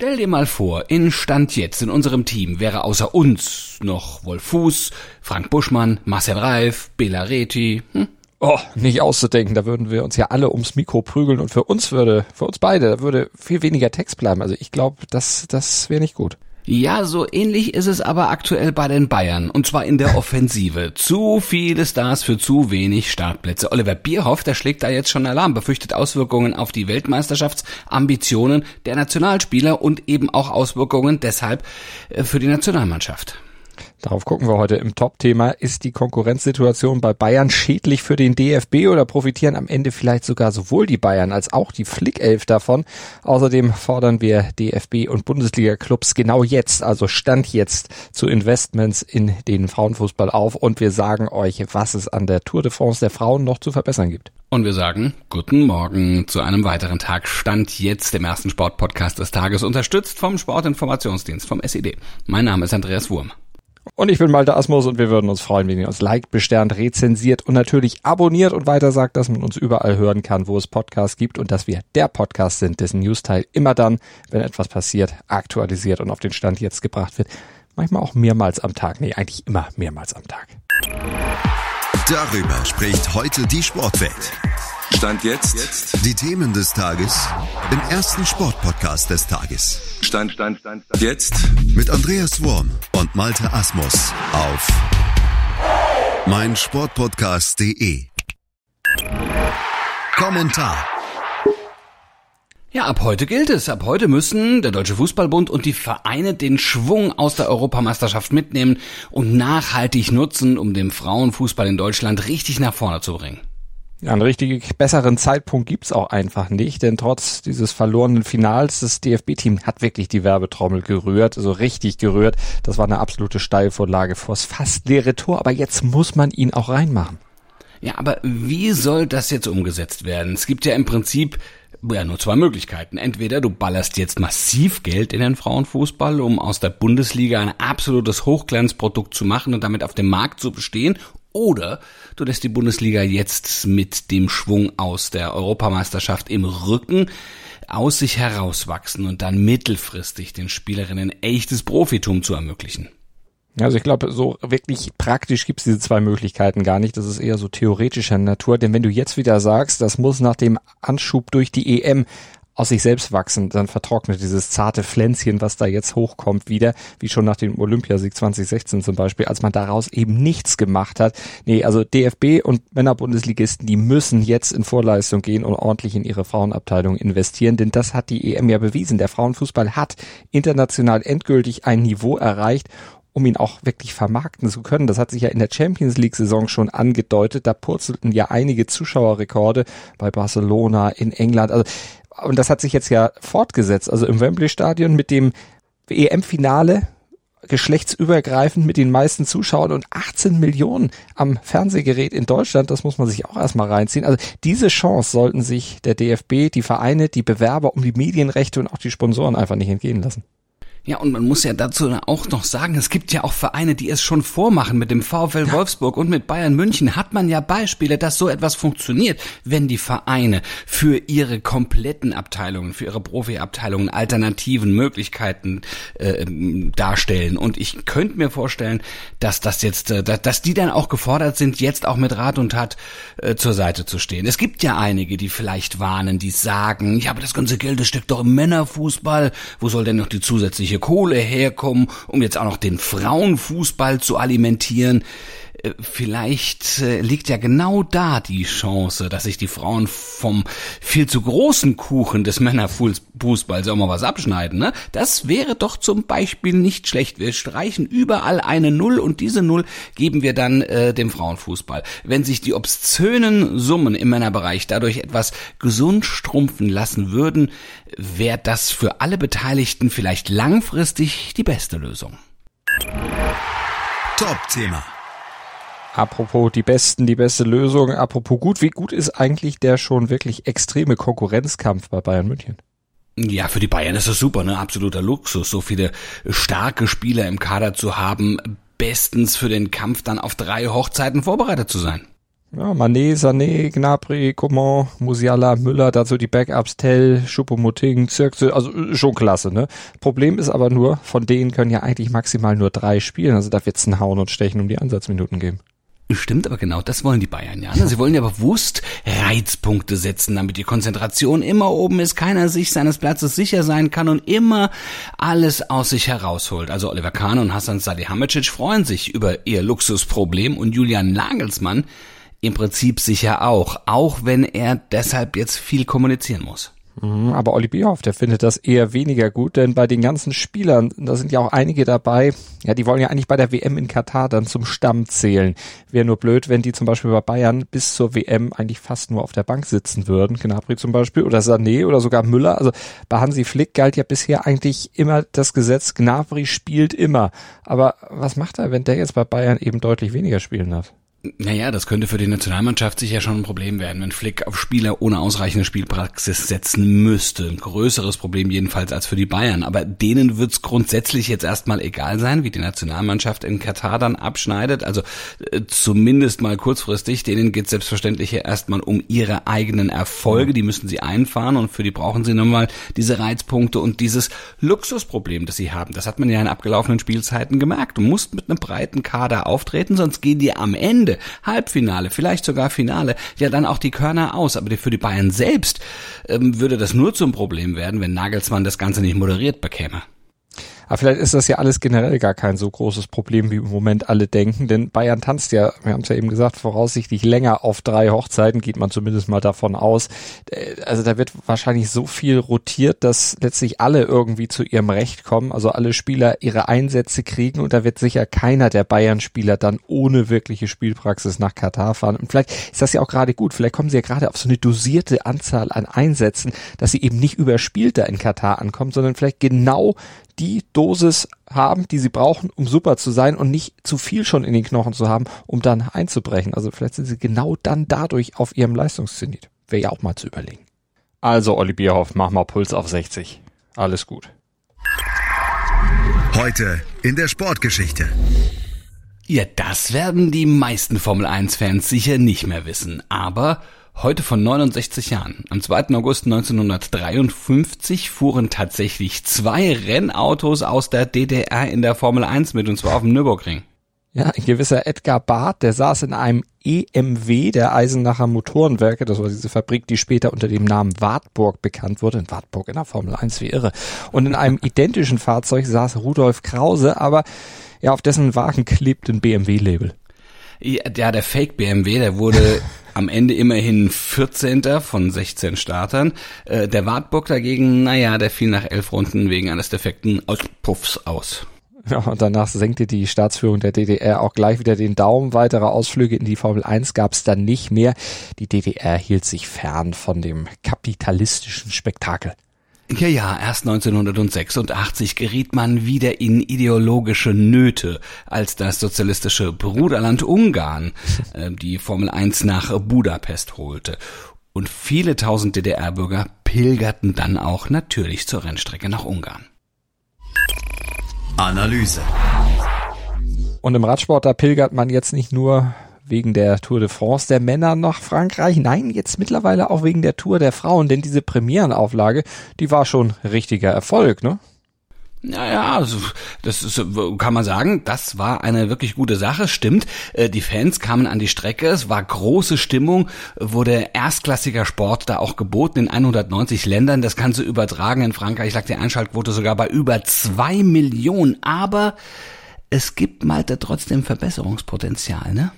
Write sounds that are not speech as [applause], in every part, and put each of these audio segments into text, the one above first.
Stell dir mal vor, in Stand jetzt in unserem Team wäre außer uns noch Wolf Fuß, Frank Buschmann, Marcel Reif, Bela Reti. Hm? Oh, nicht auszudenken, da würden wir uns ja alle ums Mikro prügeln und für uns würde, für uns beide, da würde viel weniger Text bleiben. Also ich glaube, das, das wäre nicht gut. Ja, so ähnlich ist es aber aktuell bei den Bayern. Und zwar in der Offensive. zu viele Stars für zu wenig Startplätze. Oliver Bierhoff, der schlägt da jetzt schon Alarm, befürchtet Auswirkungen auf die Weltmeisterschaftsambitionen der Nationalspieler und eben auch Auswirkungen deshalb äh, für die Nationalmannschaft. Darauf gucken wir heute im Top-Thema. Ist die Konkurrenzsituation bei Bayern schädlich für den DFB oder profitieren am Ende vielleicht sogar sowohl die Bayern als auch die Flickelf davon? Außerdem fordern wir DFB und Bundesliga-Clubs genau jetzt, also Stand jetzt, zu Investments in den Frauenfußball auf und wir sagen euch, was es an der Tour de France der Frauen noch zu verbessern gibt. Und wir sagen guten Morgen zu einem weiteren Tag Stand jetzt dem ersten Sportpodcast des Tages, unterstützt vom Sportinformationsdienst vom SED. Mein Name ist Andreas Wurm. Und ich bin Malte Asmus und wir würden uns freuen, wenn ihr uns liked, besternt, rezensiert und natürlich abonniert und weiter sagt, dass man uns überall hören kann, wo es Podcasts gibt und dass wir der Podcast sind, dessen Newsteil immer dann, wenn etwas passiert, aktualisiert und auf den Stand jetzt gebracht wird. Manchmal auch mehrmals am Tag. Nee, eigentlich immer mehrmals am Tag. Darüber spricht heute die Sportwelt. Stand jetzt. jetzt. Die Themen des Tages im ersten Sportpodcast des Tages. Stand, Stand, Stand, Stand. Jetzt. Mit Andreas Worm und Malte Asmus auf meinsportpodcast.de. Kommentar. Ja, ab heute gilt es. Ab heute müssen der Deutsche Fußballbund und die Vereine den Schwung aus der Europameisterschaft mitnehmen und nachhaltig nutzen, um den Frauenfußball in Deutschland richtig nach vorne zu bringen. Ja, einen richtig besseren Zeitpunkt gibt's auch einfach nicht, denn trotz dieses verlorenen Finals, das DFB-Team hat wirklich die Werbetrommel gerührt, so richtig gerührt. Das war eine absolute Steilvorlage vors fast leere Tor, aber jetzt muss man ihn auch reinmachen. Ja, aber wie soll das jetzt umgesetzt werden? Es gibt ja im Prinzip ja, nur zwei Möglichkeiten. Entweder du ballerst jetzt massiv Geld in den Frauenfußball, um aus der Bundesliga ein absolutes Hochglanzprodukt zu machen und damit auf dem Markt zu bestehen, oder du lässt die Bundesliga jetzt mit dem Schwung aus der Europameisterschaft im Rücken aus sich herauswachsen und dann mittelfristig den Spielerinnen echtes Profitum zu ermöglichen. Also ich glaube, so wirklich praktisch gibt's diese zwei Möglichkeiten gar nicht. Das ist eher so theoretischer Natur. Denn wenn du jetzt wieder sagst, das muss nach dem Anschub durch die EM aus sich selbst wachsen, dann vertrocknet dieses zarte Pflänzchen, was da jetzt hochkommt, wieder, wie schon nach dem Olympiasieg 2016 zum Beispiel, als man daraus eben nichts gemacht hat. Nee, also DFB und Männerbundesligisten, die müssen jetzt in Vorleistung gehen und ordentlich in ihre Frauenabteilung investieren, denn das hat die EM ja bewiesen. Der Frauenfußball hat international endgültig ein Niveau erreicht um ihn auch wirklich vermarkten zu können. Das hat sich ja in der Champions League Saison schon angedeutet. Da purzelten ja einige Zuschauerrekorde bei Barcelona in England. Also und das hat sich jetzt ja fortgesetzt, also im Wembley Stadion mit dem EM-Finale geschlechtsübergreifend mit den meisten Zuschauern und 18 Millionen am Fernsehgerät in Deutschland, das muss man sich auch erstmal reinziehen. Also diese Chance sollten sich der DFB, die Vereine, die Bewerber um die Medienrechte und auch die Sponsoren einfach nicht entgehen lassen. Ja, und man muss ja dazu auch noch sagen, es gibt ja auch Vereine, die es schon vormachen. Mit dem VfL Wolfsburg und mit Bayern München hat man ja Beispiele, dass so etwas funktioniert, wenn die Vereine für ihre kompletten Abteilungen, für ihre Profiabteilungen alternativen Möglichkeiten äh, darstellen. Und ich könnte mir vorstellen, dass das jetzt, äh, dass die dann auch gefordert sind, jetzt auch mit Rat und Tat äh, zur Seite zu stehen. Es gibt ja einige, die vielleicht warnen, die sagen, ja, aber das ganze Geld, das steckt doch im Männerfußball. Wo soll denn noch die zusätzliche Kohle herkommen, um jetzt auch noch den Frauenfußball zu alimentieren. Äh, vielleicht äh, liegt ja genau da die Chance, dass sich die Frauen vom viel zu großen Kuchen des Männerfußballs auch mal was abschneiden. Ne? Das wäre doch zum Beispiel nicht schlecht. Wir streichen überall eine Null und diese Null geben wir dann äh, dem Frauenfußball. Wenn sich die obszönen Summen im Männerbereich dadurch etwas gesund strumpfen lassen würden, wäre das für alle Beteiligten vielleicht langfristig die beste Lösung. Top-Thema. Apropos die Besten, die beste Lösung. Apropos gut, wie gut ist eigentlich der schon wirklich extreme Konkurrenzkampf bei Bayern München? Ja, für die Bayern ist das super, ne? Absoluter Luxus, so viele starke Spieler im Kader zu haben, bestens für den Kampf dann auf drei Hochzeiten vorbereitet zu sein. Ja, Mané, Sané, Gnabry, Coman, Musiala, Müller, dazu die Backups, Tell, Schuppomoting, Zirkse, also schon klasse, ne? Problem ist aber nur, von denen können ja eigentlich maximal nur drei spielen, also da wird's ein Hauen und Stechen um die Ansatzminuten geben. Stimmt, aber genau das wollen die Bayern ja. Ne? Sie wollen ja bewusst Reizpunkte setzen, damit die Konzentration immer oben ist, keiner sich seines Platzes sicher sein kann und immer alles aus sich herausholt. Also Oliver Kahn und Hassan Salihamidzic freuen sich über ihr Luxusproblem und Julian Nagelsmann im Prinzip sicher auch, auch wenn er deshalb jetzt viel kommunizieren muss. Mhm, aber Olli Bierhoff, der findet das eher weniger gut, denn bei den ganzen Spielern, da sind ja auch einige dabei, ja, die wollen ja eigentlich bei der WM in Katar dann zum Stamm zählen. Wäre nur blöd, wenn die zum Beispiel bei Bayern bis zur WM eigentlich fast nur auf der Bank sitzen würden. Gnabry zum Beispiel oder Sané oder sogar Müller. Also bei Hansi Flick galt ja bisher eigentlich immer das Gesetz, Gnabry spielt immer. Aber was macht er, wenn der jetzt bei Bayern eben deutlich weniger spielen darf? Naja, das könnte für die Nationalmannschaft sicher schon ein Problem werden, wenn Flick auf Spieler ohne ausreichende Spielpraxis setzen müsste. Ein größeres Problem jedenfalls als für die Bayern. Aber denen wird's grundsätzlich jetzt erstmal egal sein, wie die Nationalmannschaft in Katar dann abschneidet. Also äh, zumindest mal kurzfristig. Denen geht's selbstverständlich erstmal um ihre eigenen Erfolge. Die müssen sie einfahren und für die brauchen sie nochmal diese Reizpunkte und dieses Luxusproblem, das sie haben. Das hat man ja in abgelaufenen Spielzeiten gemerkt. Du musst mit einem breiten Kader auftreten, sonst gehen die am Ende Halbfinale, vielleicht sogar Finale, ja dann auch die Körner aus. Aber für die Bayern selbst ähm, würde das nur zum Problem werden, wenn Nagelsmann das Ganze nicht moderiert bekäme. Aber vielleicht ist das ja alles generell gar kein so großes Problem, wie im Moment alle denken, denn Bayern tanzt ja, wir haben es ja eben gesagt, voraussichtlich länger auf drei Hochzeiten, geht man zumindest mal davon aus. Äh, also da wird wahrscheinlich so viel rotiert, dass letztlich alle irgendwie zu ihrem Recht kommen, also alle Spieler ihre Einsätze kriegen und da wird sicher keiner der Bayern-Spieler dann ohne wirkliche Spielpraxis nach Katar fahren. Und vielleicht ist das ja auch gerade gut, vielleicht kommen sie ja gerade auf so eine dosierte Anzahl an Einsätzen, dass sie eben nicht überspielt da in Katar ankommen, sondern vielleicht genau die Dosis haben, die sie brauchen, um super zu sein und nicht zu viel schon in den Knochen zu haben, um dann einzubrechen. Also vielleicht sind sie genau dann dadurch auf ihrem Leistungszenit. Wäre ja auch mal zu überlegen. Also, Olli Bierhoff, mach mal Puls auf 60. Alles gut. Heute in der Sportgeschichte. Ja, das werden die meisten Formel 1 Fans sicher nicht mehr wissen. Aber Heute von 69 Jahren, am 2. August 1953, fuhren tatsächlich zwei Rennautos aus der DDR in der Formel 1 mit, und zwar auf dem Nürburgring. Ja, ein gewisser Edgar Barth, der saß in einem EMW der Eisenacher Motorenwerke, das war diese Fabrik, die später unter dem Namen Wartburg bekannt wurde, in Wartburg in der Formel 1 wie irre. Und in einem [laughs] identischen Fahrzeug saß Rudolf Krause, aber ja, auf dessen Wagen klebt ein BMW-Label. Ja, der Fake BMW, der wurde [laughs] am Ende immerhin 14. von 16 Startern. Äh, der Wartburg dagegen, naja, der fiel nach elf Runden wegen eines defekten Auspuffs aus. Ja, und danach senkte die Staatsführung der DDR auch gleich wieder den Daumen. Weitere Ausflüge in die Formel 1 gab es dann nicht mehr. Die DDR hielt sich fern von dem kapitalistischen Spektakel. Ja, ja, erst 1986 geriet man wieder in ideologische Nöte, als das sozialistische Bruderland Ungarn äh, die Formel 1 nach Budapest holte. Und viele tausend DDR-Bürger pilgerten dann auch natürlich zur Rennstrecke nach Ungarn. Analyse. Und im Radsport, da pilgert man jetzt nicht nur wegen der Tour de France der Männer nach Frankreich. Nein, jetzt mittlerweile auch wegen der Tour der Frauen, denn diese Premierenauflage, die war schon richtiger Erfolg, ne? Naja, also das ist, kann man sagen, das war eine wirklich gute Sache, stimmt. Äh, die Fans kamen an die Strecke, es war große Stimmung, wurde erstklassiger Sport da auch geboten in 190 Ländern. Das du übertragen in Frankreich, lag die Einschaltquote sogar bei über zwei Millionen. Aber es gibt Malte trotzdem Verbesserungspotenzial, ne?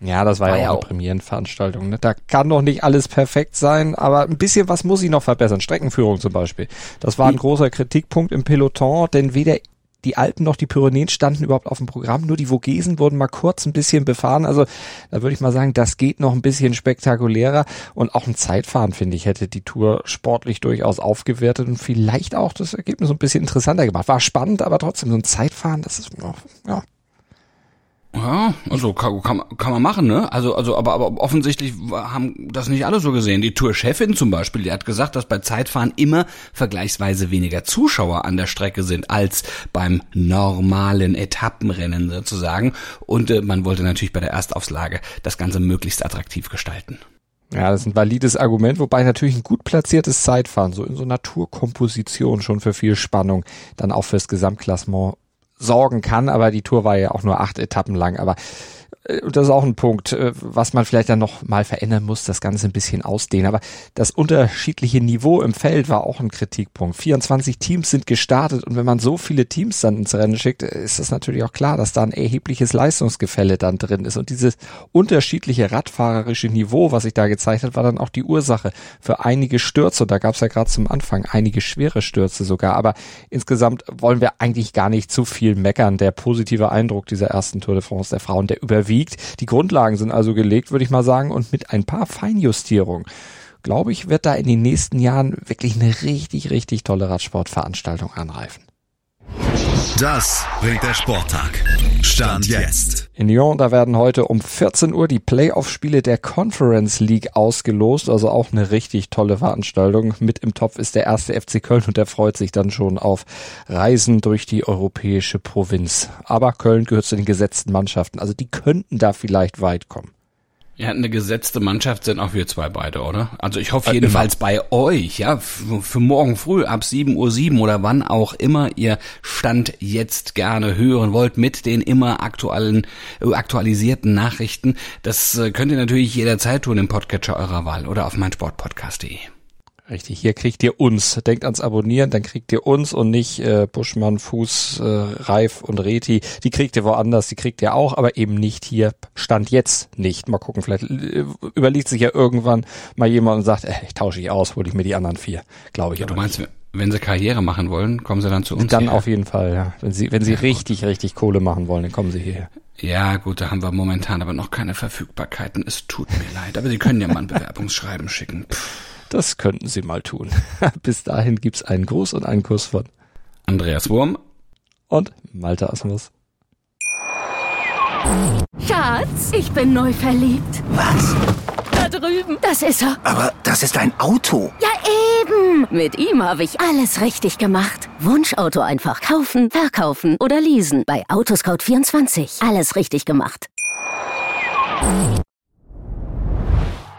Ja, das war, war ja auch eine Premierenveranstaltung. Ne? Da kann doch nicht alles perfekt sein, aber ein bisschen was muss ich noch verbessern. Streckenführung zum Beispiel. Das war ein großer Kritikpunkt im Peloton, denn weder die Alpen noch die Pyrenäen standen überhaupt auf dem Programm. Nur die Vogesen wurden mal kurz ein bisschen befahren. Also da würde ich mal sagen, das geht noch ein bisschen spektakulärer. Und auch ein Zeitfahren, finde ich, hätte die Tour sportlich durchaus aufgewertet und vielleicht auch das Ergebnis ein bisschen interessanter gemacht. War spannend, aber trotzdem so ein Zeitfahren, das ist, ja, Ja, also kann, kann, kann man machen, ne? Also, also, aber, aber offensichtlich haben das nicht alle so gesehen. Die Tourchefin zum Beispiel, die hat gesagt, dass bei Zeitfahren immer vergleichsweise weniger Zuschauer an der Strecke sind als beim normalen Etappenrennen sozusagen. Und äh, man wollte natürlich bei der Erstauflage das Ganze möglichst attraktiv gestalten. Ja, das ist ein valides Argument, wobei natürlich ein gut platziertes Zeitfahren, so in so Naturkomposition schon für viel Spannung, dann auch fürs Gesamtklassement sorgen kann, aber die Tour war ja auch nur acht Etappen lang, aber das ist auch ein Punkt, äh, was man vielleicht dann noch mal verändern muss, das Ganze ein bisschen ausdehnen. Aber das unterschiedliche Niveau im Feld war auch ein Kritikpunkt. 24 Teams sind gestartet und wenn man so viele Teams dann ins Rennen schickt, ist das natürlich auch klar, dass da ein erhebliches Leistungsgefälle dann drin ist. Und dieses unterschiedliche radfahrerische Niveau, was sich da gezeigt hat, war dann auch die Ursache für einige Stürze. Und da gab es ja gerade zum Anfang einige schwere Stürze sogar. Aber insgesamt wollen wir eigentlich gar nicht zu viel meckern. Der positive Eindruck dieser ersten Tour de France der Frauen, der überwiegt wiegt. Die Grundlagen sind also gelegt, würde ich mal sagen, und mit ein paar Feinjustierungen glaube ich, wird da in den nächsten Jahren wirklich eine richtig, richtig tolle Radsportveranstaltung anreifen. Das bringt der Sporttag. Stand jetzt. In Lyon, da werden heute um 14 Uhr die Playoff-Spiele der Conference League ausgelost. Also auch eine richtig tolle Veranstaltung. Mit im Topf ist der erste FC Köln und der freut sich dann schon auf Reisen durch die europäische Provinz. Aber Köln gehört zu den gesetzten Mannschaften. Also die könnten da vielleicht weit kommen. Ja, eine gesetzte Mannschaft sind auch wir zwei beide, oder? Also ich hoffe äh, jedenfalls äh, bei euch, ja, für morgen früh ab 7.07 Uhr 7 oder wann auch immer ihr Stand jetzt gerne hören wollt mit den immer aktuellen, äh, aktualisierten Nachrichten. Das äh, könnt ihr natürlich jederzeit tun im Podcatcher eurer Wahl oder auf meinsportpodcast.de. Richtig, hier kriegt ihr uns. Denkt ans Abonnieren, dann kriegt ihr uns und nicht äh, Buschmann, Fuß, äh, Reif und Reti. Die kriegt ihr woanders, die kriegt ihr auch, aber eben nicht hier. Stand jetzt nicht. Mal gucken, vielleicht äh, überlegt sich ja irgendwann mal jemand und sagt, äh, ich tausche ich aus, hole ich mir die anderen vier. Glaube ich. Ja, du meinst, nicht. wenn sie Karriere machen wollen, kommen sie dann zu uns? Dann hierher. auf jeden Fall, ja. Wenn sie, wenn sie ja, richtig, gut. richtig Kohle machen wollen, dann kommen sie hierher. Ja, gut, da haben wir momentan aber noch keine Verfügbarkeiten. Es tut mir leid, aber Sie können ja mal ein [laughs] Bewerbungsschreiben schicken. Pff. Das könnten Sie mal tun. [laughs] Bis dahin gibt's einen Gruß und einen Kuss von Andreas Wurm und Malte Asmus. Schatz, ich bin neu verliebt. Was? Da drüben. Das ist er. Aber das ist ein Auto. Ja, eben. Mit ihm habe ich alles richtig gemacht. Wunschauto einfach kaufen, verkaufen oder leasen. Bei Autoscout24. Alles richtig gemacht.